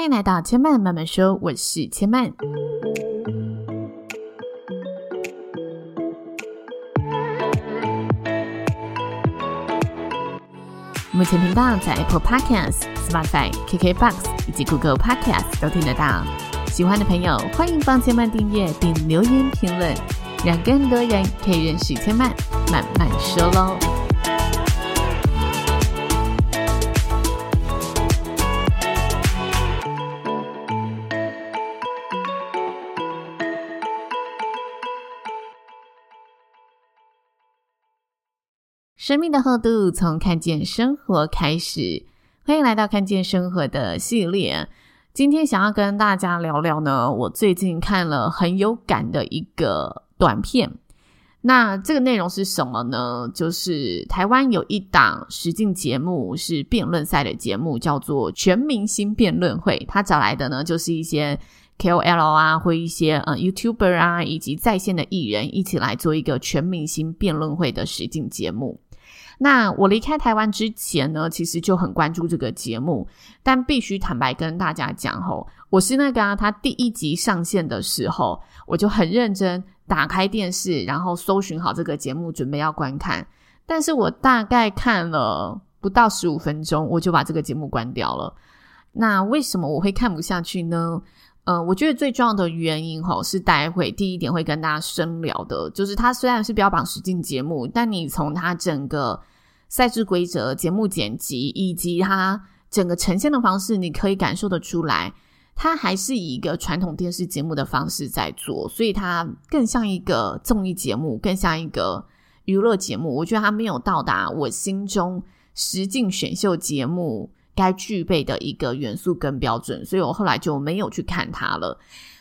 欢迎来到千嫚慢慢说，我是千嫚。目前频道在 Apple Podcasts、Spotify、KKBox 以及 Google Podcasts 都听得到。喜欢的朋友欢迎帮千嫚订阅并留言评论，让更多人可以认识千嫚慢慢说喽。生命的厚度，从看见生活开始。欢迎来到看见生活的系列。今天想要跟大家聊聊呢，我最近看了很有感的一个短片。那这个内容是什么呢？就是台湾有一档实境节目，是辩论赛的节目，叫做《全明星辩论会》。他找来的呢，就是一些 KOL 啊，或一些呃 YouTuber 啊，以及在线的艺人，一起来做一个全明星辩论会的实境节目。那我离开台湾之前呢，其实就很关注这个节目，但必须坦白跟大家讲吼，我是那个啊，他第一集上线的时候，我就很认真打开电视，然后搜寻好这个节目，准备要观看。但是我大概看了不到十五分钟，我就把这个节目关掉了。那为什么我会看不下去呢？呃，我觉得最重要的原因吼，是待会第一点会跟大家深聊的，就是它虽然是标榜实境节目，但你从它整个赛制规则、节目剪辑以及它整个呈现的方式，你可以感受得出来，它还是以一个传统电视节目的方式在做，所以它更像一个综艺节目，更像一个娱乐节目。我觉得它没有到达我心中实境选秀节目该具备的一个元素跟标准，所以我后来就没有去看它了。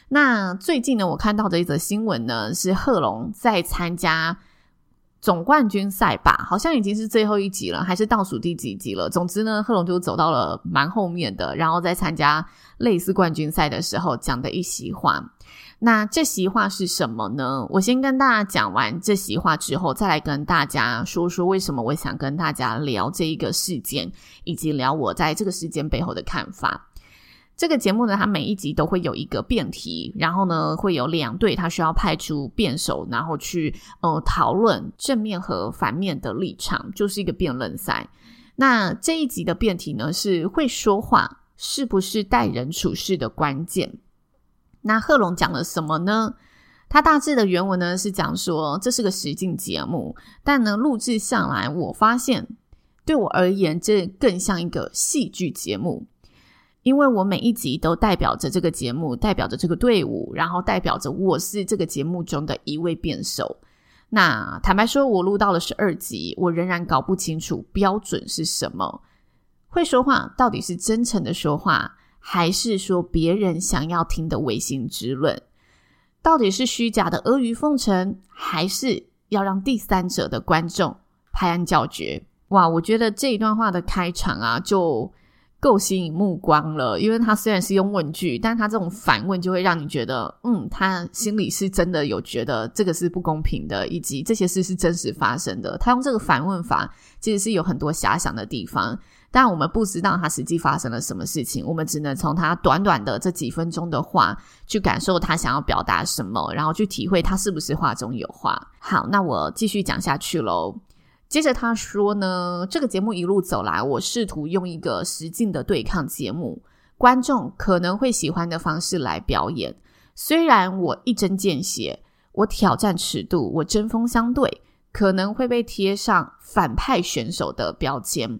那最近呢，我看到的一则新闻呢，是贺龙在参加。总冠军赛吧，好像已经是最后一集了，还是倒数第几集了？总之呢，贺龙就走到了蛮后面的，然后在参加类似冠军赛的时候讲的一席话。那这席话是什么呢？我先跟大家讲完这席话之后，再来跟大家说说为什么我想跟大家聊这一个事件，以及聊我在这个事件背后的看法。这个节目呢，它每一集都会有一个辩题，然后呢，会有两队，他需要派出辩手，然后去呃讨论正面和反面的立场，就是一个辩论赛。那这一集的辩题呢，是会说话是不是待人处事的关键？那贺龙讲了什么呢？他大致的原文呢是讲说，这是个实境节目，但呢录制下来，我发现对我而言，这更像一个戏剧节目。因为我每一集都代表着这个节目，代表着这个队伍，然后代表着我是这个节目中的一位辩手。那坦白说，我录到了十二集，我仍然搞不清楚标准是什么。会说话到底是真诚的说话，还是说别人想要听的违心之论？到底是虚假的阿谀奉承，还是要让第三者的观众拍案叫绝？哇，我觉得这一段话的开场啊，就。够吸引目光了，因为他虽然是用问句，但他这种反问就会让你觉得，嗯，他心里是真的有觉得这个是不公平的，以及这些事是真实发生的。他用这个反问法，其实是有很多遐想的地方，但我们不知道他实际发生了什么事情，我们只能从他短短的这几分钟的话去感受他想要表达什么，然后去体会他是不是话中有话。好，那我继续讲下去喽。接着他说呢，这个节目一路走来，我试图用一个实境的对抗节目，观众可能会喜欢的方式来表演。虽然我一针见血，我挑战尺度，我针锋相对，可能会被贴上反派选手的标签。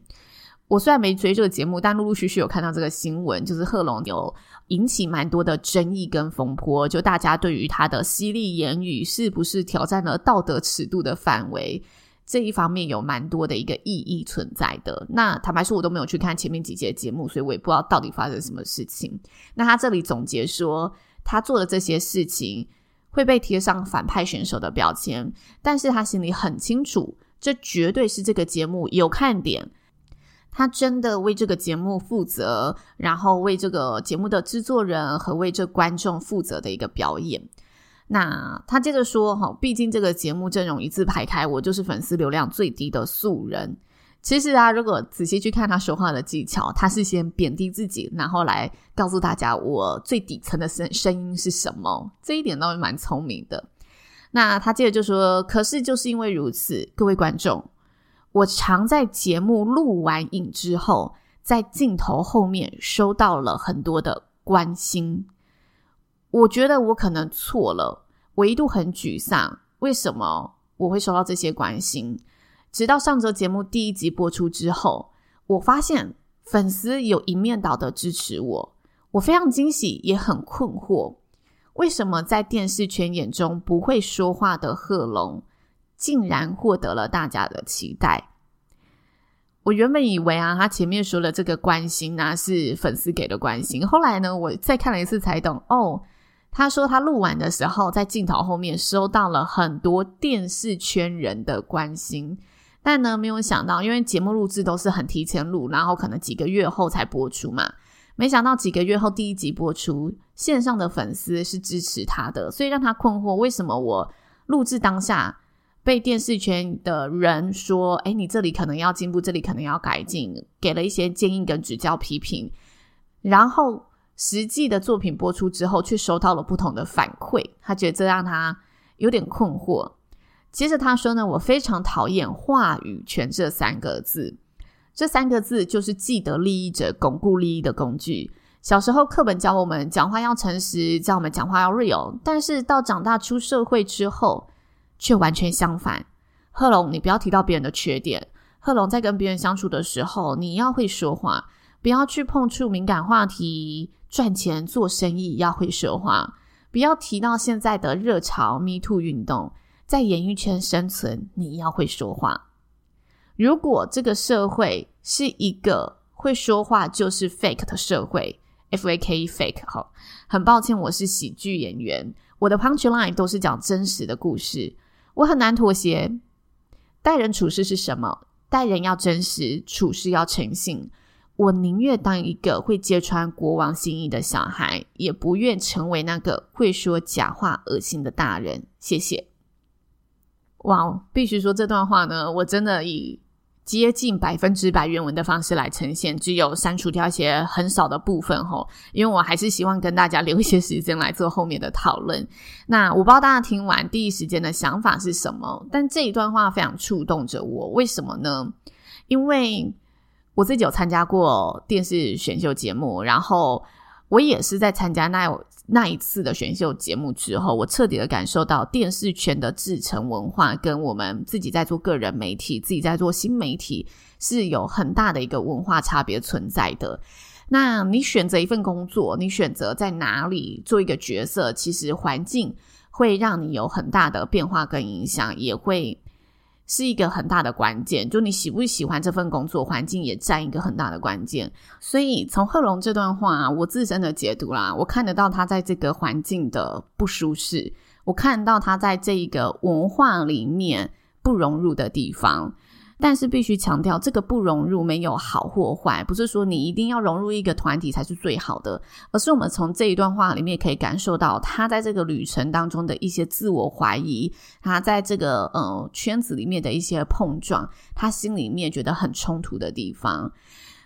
我虽然没追这个节目，但陆陆续续有看到这个新闻，就是贺龙有引起蛮多的争议跟风波，就大家对于他的犀利言语是不是挑战了道德尺度的范围。这一方面有蛮多的一个意义存在的。那坦白说，我都没有去看前面几节节目，所以我也不知道到底发生什么事情。那他这里总结说，他做的这些事情会被贴上反派选手的标签，但是他心里很清楚，这绝对是这个节目有看点。他真的为这个节目负责，然后为这个节目的制作人和为这观众负责的一个表演。那他接着说：“哈，毕竟这个节目阵容一字排开，我就是粉丝流量最低的素人。其实啊，如果仔细去看他说话的技巧，他是先贬低自己，然后来告诉大家我最底层的声声音是什么，这一点倒是蛮聪明的。那他接着就说：“可是就是因为如此，各位观众，我常在节目录完影之后，在镜头后面收到了很多的关心。我觉得我可能错了，我一度很沮丧。为什么我会收到这些关心？直到上周节目第一集播出之后，我发现粉丝有一面倒的支持我，我非常惊喜，也很困惑。”为什么在电视圈眼中不会说话的贺龙，竟然获得了大家的期待？我原本以为啊，他前面说的这个关心啊，是粉丝给的关心。后来呢，我再看了一次才懂哦。他说他录完的时候，在镜头后面收到了很多电视圈人的关心，但呢，没有想到，因为节目录制都是很提前录，然后可能几个月后才播出嘛。没想到几个月后第一集播出，线上的粉丝是支持他的，所以让他困惑：为什么我录制当下被电视圈的人说，诶，你这里可能要进步，这里可能要改进，给了一些建议跟指教批评，然后实际的作品播出之后，却收到了不同的反馈，他觉得这让他有点困惑。接着他说呢，我非常讨厌话语权这三个字。这三个字就是既得利益者巩固利益的工具。小时候课本教我们讲话要诚实，教我们讲话要 real，但是到长大出社会之后，却完全相反。贺龙，你不要提到别人的缺点。贺龙在跟别人相处的时候，你要会说话，不要去碰触敏感话题。赚钱做生意要会说话，不要提到现在的热潮 Me Too 运动，在演艺圈生存，你要会说话。如果这个社会是一个会说话就是 fake 的社会，F A K E fake 哈，很抱歉，我是喜剧演员，我的 punchline 都是讲真实的故事，我很难妥协。待人处事是什么？待人要真实，处事要诚信。我宁愿当一个会揭穿国王心意的小孩，也不愿成为那个会说假话、恶心的大人。谢谢。哇，必须说这段话呢，我真的以。接近百分之百原文的方式来呈现，只有删除掉一些很少的部分吼，因为我还是希望跟大家留一些时间来做后面的讨论。那我不知道大家听完第一时间的想法是什么，但这一段话非常触动着我。为什么呢？因为我自己有参加过电视选秀节目，然后我也是在参加那。那一次的选秀节目之后，我彻底的感受到电视圈的制程文化跟我们自己在做个人媒体、自己在做新媒体是有很大的一个文化差别存在的。那你选择一份工作，你选择在哪里做一个角色，其实环境会让你有很大的变化跟影响，也会。是一个很大的关键，就你喜不喜欢这份工作，环境也占一个很大的关键。所以从贺龙这段话，我自身的解读啦，我看得到他在这个环境的不舒适，我看到他在这一个文化里面不融入的地方。但是必须强调，这个不融入没有好或坏，不是说你一定要融入一个团体才是最好的，而是我们从这一段话里面可以感受到他在这个旅程当中的一些自我怀疑，他在这个呃圈子里面的一些碰撞，他心里面觉得很冲突的地方。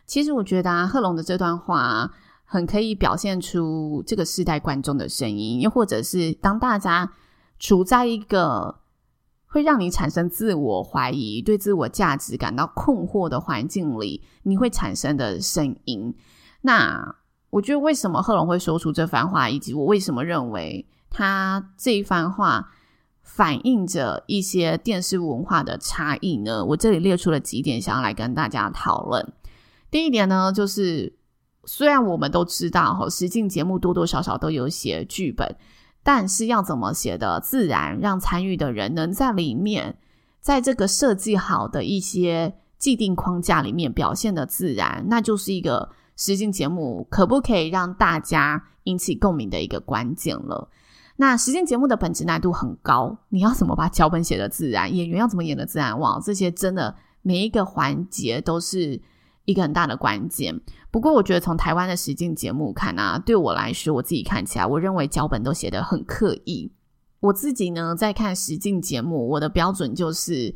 其实我觉得啊，贺龙的这段话很可以表现出这个世代观众的声音，又或者是当大家处在一个。会让你产生自我怀疑、对自我价值感到困惑的环境里，你会产生的声音。那我觉得，为什么贺龙会说出这番话，以及我为什么认为他这一番话反映着一些电视文化的差异呢？我这里列出了几点，想要来跟大家讨论。第一点呢，就是虽然我们都知道，哈，实境节目多多少少都有写剧本。但是要怎么写的自然，让参与的人能在里面，在这个设计好的一些既定框架里面表现的自然，那就是一个实境节目可不可以让大家引起共鸣的一个关键了。那实境节目的本质难度很高，你要怎么把脚本写的自然，演员要怎么演的自然，哇，这些真的每一个环节都是。一个很大的关键。不过，我觉得从台湾的实境节目看啊，对我来说，我自己看起来，我认为脚本都写得很刻意。我自己呢，在看实境节目，我的标准就是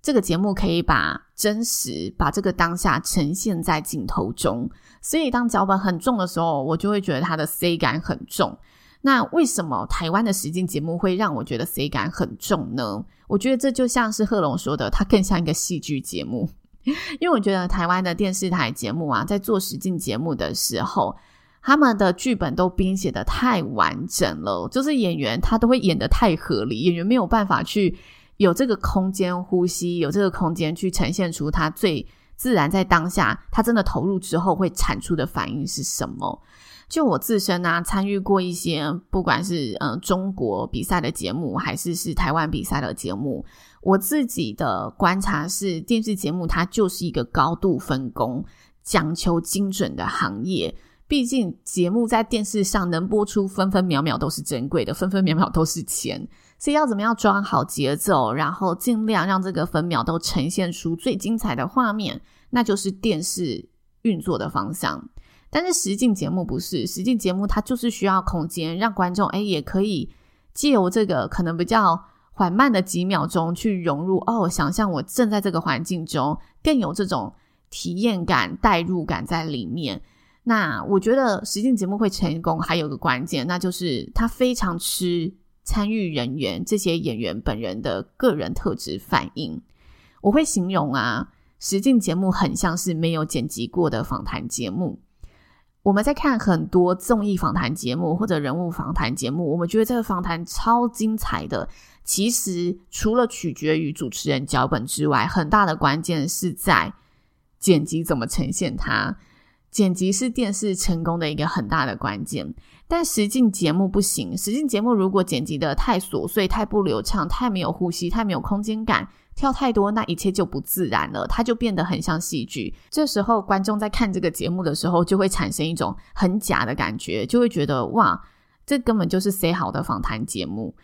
这个节目可以把真实、把这个当下呈现在镜头中，所以当脚本很重的时候，我就会觉得它的 C 感很重。那为什么台湾的实境节目会让我觉得 C 感很重呢？我觉得这就像是贺龙说的，它更像一个戏剧节目。因为我觉得台湾的电视台节目啊，在做实境节目的时候，他们的剧本都编写的太完整了，就是演员他都会演得太合理，演员没有办法去有这个空间呼吸，有这个空间去呈现出他最自然在当下，他真的投入之后会产出的反应是什么。就我自身啊，参与过一些不管是嗯、呃、中国比赛的节目，还是是台湾比赛的节目。我自己的观察是，电视节目它就是一个高度分工、讲求精准的行业。毕竟节目在电视上能播出，分分秒秒都是珍贵的，分分秒秒都是钱。所以要怎么样抓好节奏，然后尽量让这个分秒都呈现出最精彩的画面，那就是电视运作的方向。但是实境节目不是，实境节目它就是需要空间，让观众诶也可以借由这个可能比较。缓慢的几秒钟去融入哦，想象我正在这个环境中，更有这种体验感、代入感在里面。那我觉得实境节目会成功，还有个关键，那就是它非常吃参与人员这些演员本人的个人特质反应。我会形容啊，实境节目很像是没有剪辑过的访谈节目。我们在看很多综艺访谈节目或者人物访谈节目，我们觉得这个访谈超精彩的。其实除了取决于主持人脚本之外，很大的关键是在剪辑怎么呈现它。剪辑是电视成功的一个很大的关键，但实境节目不行。实境节目如果剪辑得太琐碎、太不流畅、太没有呼吸、太没有空间感，跳太多，那一切就不自然了，它就变得很像戏剧。这时候观众在看这个节目的时候，就会产生一种很假的感觉，就会觉得哇，这根本就是塞好的访谈节目。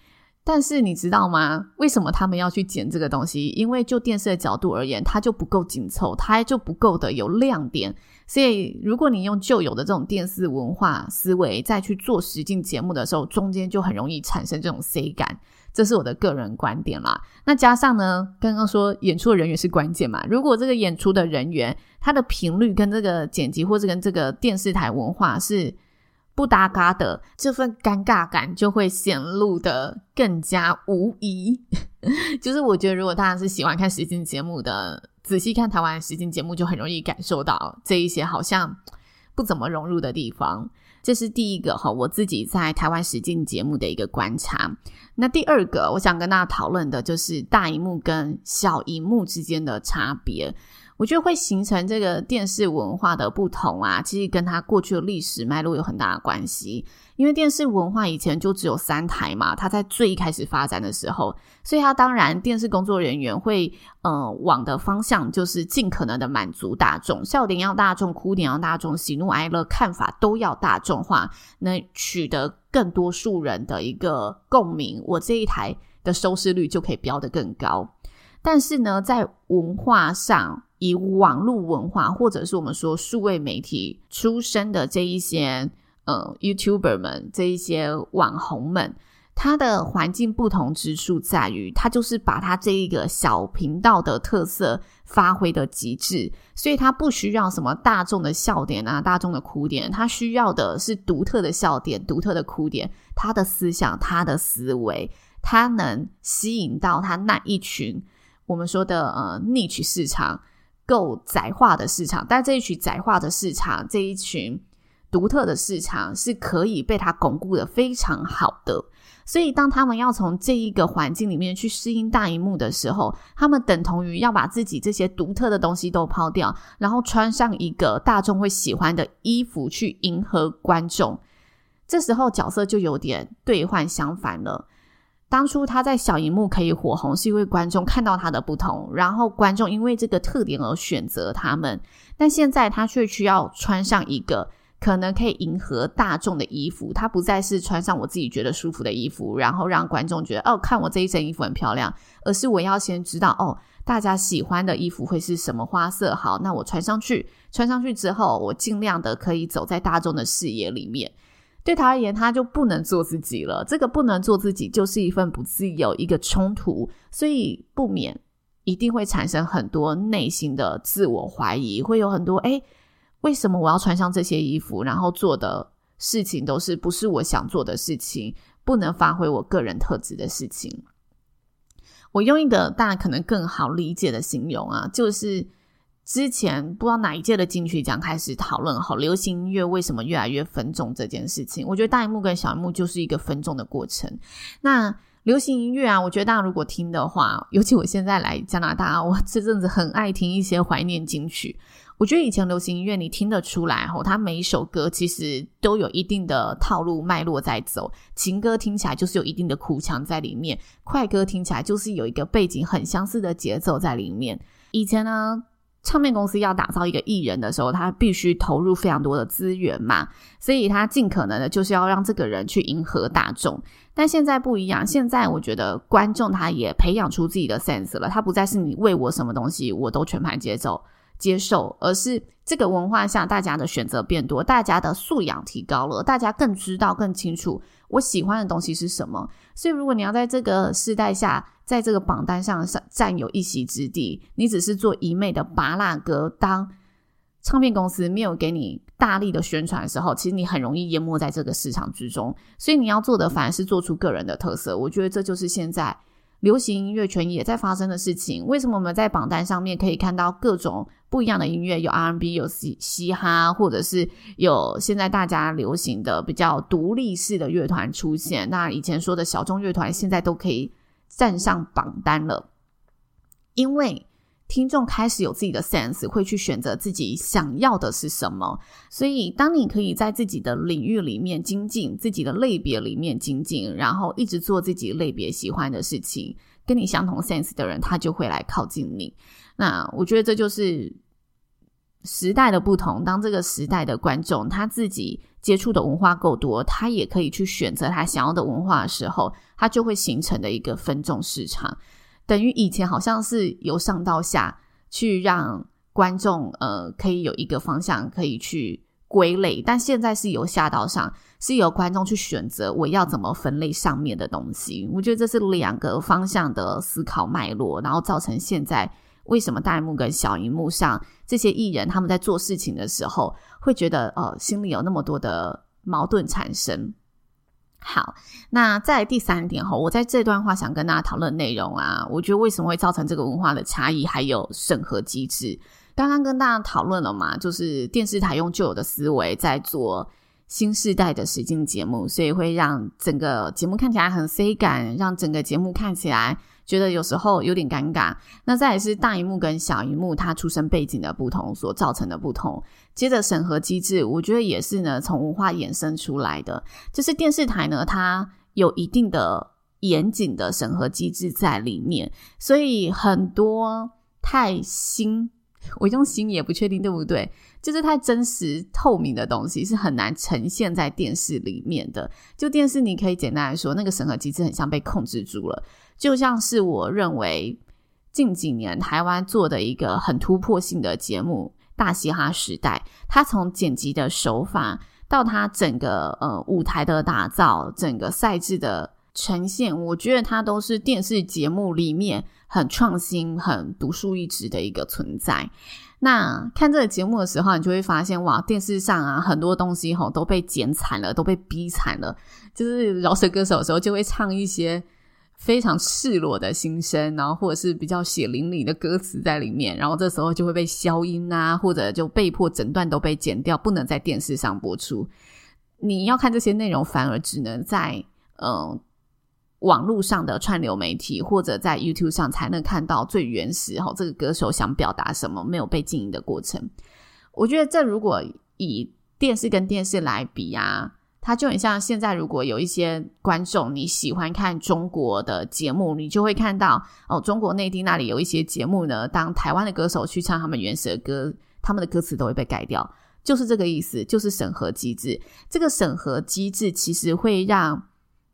但是你知道吗？为什么他们要去剪这个东西？因为就电视的角度而言，它就不够紧凑，它就不够的有亮点。所以，如果你用旧有的这种电视文化思维再去做实境节目的时候，中间就很容易产生这种 C 感。这是我的个人观点啦。那加上呢，刚刚说演出的人员是关键嘛？如果这个演出的人员他的频率跟这个剪辑或者跟这个电视台文化是。不搭嘎的这份尴尬感就会显露的更加无疑。就是我觉得，如果大家是喜欢看实境节目的，仔细看台湾实境节目，就很容易感受到这一些好像不怎么融入的地方。这是第一个哈，我自己在台湾实境节目的一个观察。那第二个，我想跟大家讨论的就是大荧幕跟小荧幕之间的差别。我觉得会形成这个电视文化的不同啊，其实跟它过去的历史脉络有很大的关系。因为电视文化以前就只有三台嘛，它在最一开始发展的时候，所以它当然电视工作人员会呃往的方向就是尽可能的满足大众，笑点要大众，哭点要大众，喜怒哀乐看法都要大众化，那取得更多数人的一个共鸣，我这一台的收视率就可以飙得更高。但是呢，在文化上，以网络文化，或者是我们说数位媒体出身的这一些呃 YouTuber 们，这一些网红们，他的环境不同之处在于，他就是把他这一个小频道的特色发挥的极致，所以他不需要什么大众的笑点啊，大众的哭点，他需要的是独特的笑点、独特的哭点，他的思想、他的思维，他能吸引到他那一群我们说的呃 niche 市场。够窄化的市场，但这一群窄化的市场，这一群独特的市场是可以被它巩固的非常好的。所以，当他们要从这一个环境里面去适应大荧幕的时候，他们等同于要把自己这些独特的东西都抛掉，然后穿上一个大众会喜欢的衣服去迎合观众。这时候角色就有点兑换相反了。当初他在小荧幕可以火红，是因为观众看到他的不同，然后观众因为这个特点而选择他们。但现在他却需要穿上一个可能可以迎合大众的衣服，他不再是穿上我自己觉得舒服的衣服，然后让观众觉得哦，看我这一身衣服很漂亮，而是我要先知道哦，大家喜欢的衣服会是什么花色。好，那我穿上去，穿上去之后，我尽量的可以走在大众的视野里面。对他而言，他就不能做自己了。这个不能做自己，就是一份不自由，一个冲突，所以不免一定会产生很多内心的自我怀疑，会有很多诶，为什么我要穿上这些衣服，然后做的事情都是不是我想做的事情，不能发挥我个人特质的事情。我用一个大家可能更好理解的形容啊，就是。之前不知道哪一届的金曲奖开始讨论好流行音乐为什么越来越分众这件事情，我觉得大荧幕跟小荧幕就是一个分众的过程。那流行音乐啊，我觉得大家如果听的话，尤其我现在来加拿大，我这阵子很爱听一些怀念金曲。我觉得以前流行音乐你听得出来吼，它每一首歌其实都有一定的套路脉络在走。情歌听起来就是有一定的哭腔在里面，快歌听起来就是有一个背景很相似的节奏在里面。以前呢。唱片公司要打造一个艺人的时候，他必须投入非常多的资源嘛，所以他尽可能的就是要让这个人去迎合大众。但现在不一样，现在我觉得观众他也培养出自己的 sense 了，他不再是你喂我什么东西我都全盘接受接受，而是这个文化下大家的选择变多，大家的素养提高了，大家更知道更清楚我喜欢的东西是什么。所以如果你要在这个时代下，在这个榜单上占有一席之地，你只是做一昧的芭乐歌。当唱片公司没有给你大力的宣传的时候，其实你很容易淹没在这个市场之中。所以你要做的反而是做出个人的特色。我觉得这就是现在流行音乐圈也在发生的事情。为什么我们在榜单上面可以看到各种不一样的音乐？有 R&B，有嘻嘻哈，或者是有现在大家流行的比较独立式的乐团出现。那以前说的小众乐团，现在都可以。站上榜单了，因为听众开始有自己的 sense，会去选择自己想要的是什么。所以，当你可以在自己的领域里面精进，自己的类别里面精进，然后一直做自己类别喜欢的事情，跟你相同 sense 的人，他就会来靠近你。那我觉得这就是时代的不同。当这个时代的观众他自己。接触的文化够多，他也可以去选择他想要的文化的时候，他就会形成的一个分众市场。等于以前好像是由上到下去让观众呃可以有一个方向可以去归类，但现在是由下到上，是由观众去选择我要怎么分类上面的东西。我觉得这是两个方向的思考脉络，然后造成现在。为什么大荧幕跟小荧幕上这些艺人他们在做事情的时候会觉得呃心里有那么多的矛盾产生？好，那在第三点哈，我在这段话想跟大家讨论内容啊，我觉得为什么会造成这个文化的差异，还有审核机制。刚刚跟大家讨论了嘛，就是电视台用旧有的思维在做新世代的实境节目，所以会让整个节目看起来很 C 感，让整个节目看起来。觉得有时候有点尴尬，那再也是大荧幕跟小荧幕它出生背景的不同所造成的不同。接着审核机制，我觉得也是呢，从文化衍生出来的。就是电视台呢，它有一定的严谨的审核机制在里面，所以很多太新，我用心也不确定对不对，就是太真实透明的东西是很难呈现在电视里面的。就电视，你可以简单来说，那个审核机制很像被控制住了。就像是我认为近几年台湾做的一个很突破性的节目《大嘻哈时代》，它从剪辑的手法到它整个呃舞台的打造、整个赛制的呈现，我觉得它都是电视节目里面很创新、很独树一帜的一个存在。那看这个节目的时候，你就会发现哇，电视上啊很多东西吼都被剪惨了，都被逼惨了。就是饶舌歌手的时候，就会唱一些。非常赤裸的心声，然后或者是比较血淋淋的歌词在里面，然后这时候就会被消音啊，或者就被迫整段都被剪掉，不能在电视上播出。你要看这些内容，反而只能在嗯、网络上的串流媒体或者在 YouTube 上才能看到最原始哈，这个歌手想表达什么，没有被经营的过程。我觉得这如果以电视跟电视来比啊。它就很像现在，如果有一些观众你喜欢看中国的节目，你就会看到哦，中国内地那里有一些节目呢，当台湾的歌手去唱他们原始的歌，他们的歌词都会被改掉，就是这个意思，就是审核机制。这个审核机制其实会让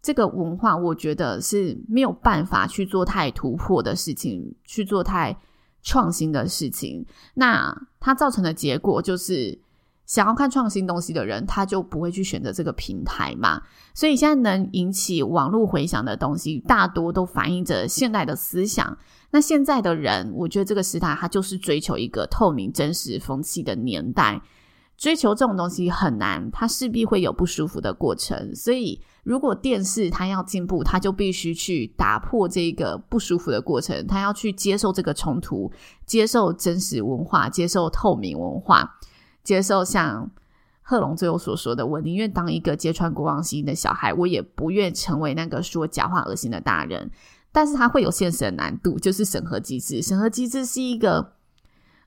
这个文化，我觉得是没有办法去做太突破的事情，去做太创新的事情。那它造成的结果就是。想要看创新东西的人，他就不会去选择这个平台嘛。所以现在能引起网络回响的东西，大多都反映着现代的思想。那现在的人，我觉得这个时代，他就是追求一个透明、真实、风气的年代。追求这种东西很难，它势必会有不舒服的过程。所以，如果电视它要进步，它就必须去打破这个不舒服的过程，它要去接受这个冲突，接受真实文化，接受透明文化。接受像贺龙最后所说的，我宁愿当一个揭穿国王心的小孩，我也不愿成为那个说假话、恶心的大人。但是它会有现实的难度，就是审核机制。审核机制是一个，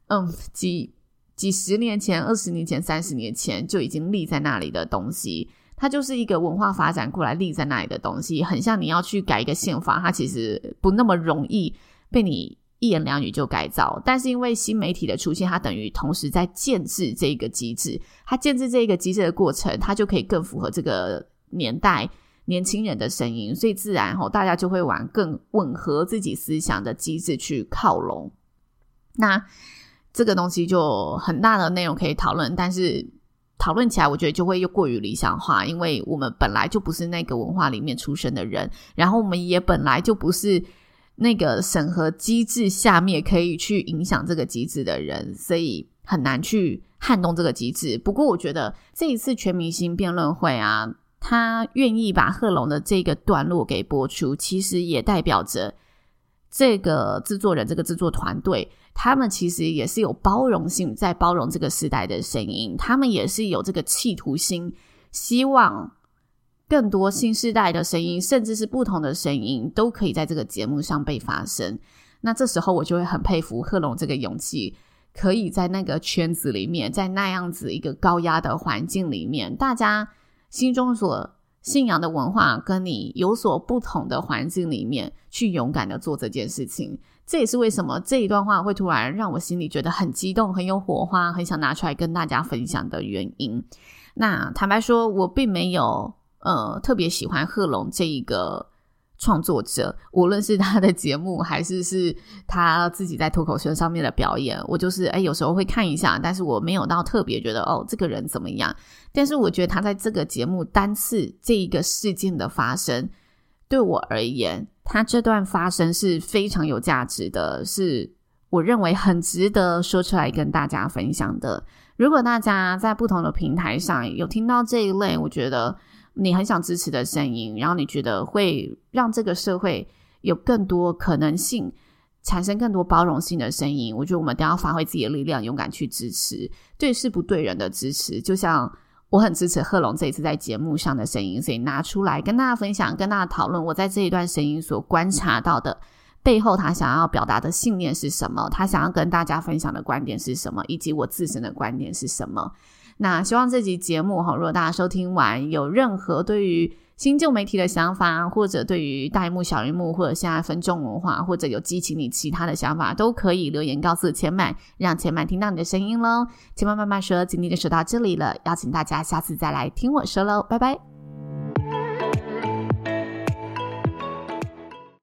嗯，几几十年前、二十年前、三十年前就已经立在那里的东西，它就是一个文化发展过来立在那里的东西，很像你要去改一个宪法，它其实不那么容易被你。一言两语就改造，但是因为新媒体的出现，它等于同时在建制这个机制。它建制这个机制的过程，它就可以更符合这个年代年轻人的声音，所以自然吼大家就会往更吻合自己思想的机制去靠拢。那这个东西就很大的内容可以讨论，但是讨论起来，我觉得就会又过于理想化，因为我们本来就不是那个文化里面出生的人，然后我们也本来就不是。那个审核机制下面可以去影响这个机制的人，所以很难去撼动这个机制。不过，我觉得这一次全明星辩论会啊，他愿意把贺龙的这个段落给播出，其实也代表着这个制作人、这个制作团队，他们其实也是有包容性，在包容这个时代的声音，他们也是有这个企图心，希望。更多新世代的声音，甚至是不同的声音，都可以在这个节目上被发声。那这时候，我就会很佩服贺龙这个勇气，可以在那个圈子里面，在那样子一个高压的环境里面，大家心中所信仰的文化跟你有所不同的环境里面，去勇敢的做这件事情。这也是为什么这一段话会突然让我心里觉得很激动、很有火花、很想拿出来跟大家分享的原因。那坦白说，我并没有。呃，特别喜欢贺龙这一个创作者，无论是他的节目，还是是他自己在脱口秀上面的表演，我就是哎，有时候会看一下，但是我没有到特别觉得哦，这个人怎么样。但是我觉得他在这个节目单次这一个事件的发生，对我而言，他这段发生是非常有价值的，是我认为很值得说出来跟大家分享的。如果大家在不同的平台上有听到这一类，我觉得。你很想支持的声音，然后你觉得会让这个社会有更多可能性，产生更多包容性的声音，我觉得我们都要发挥自己的力量，勇敢去支持，对事不对人的支持。就像我很支持贺龙这一次在节目上的声音，所以拿出来跟大家分享，跟大家讨论我在这一段声音所观察到的背后，他想要表达的信念是什么，他想要跟大家分享的观点是什么，以及我自身的观点是什么。那希望这集节目哈，如果大家收听完有任何对于新旧媒体的想法，或者对于大荧幕、小荧幕，或者现在分众文化，或者有激起你其他的想法，都可以留言告诉千嫚，让千嫚听到你的声音喽。千嫚慢慢说，今天就说到这里了，邀请大家下次再来听我说喽，拜拜。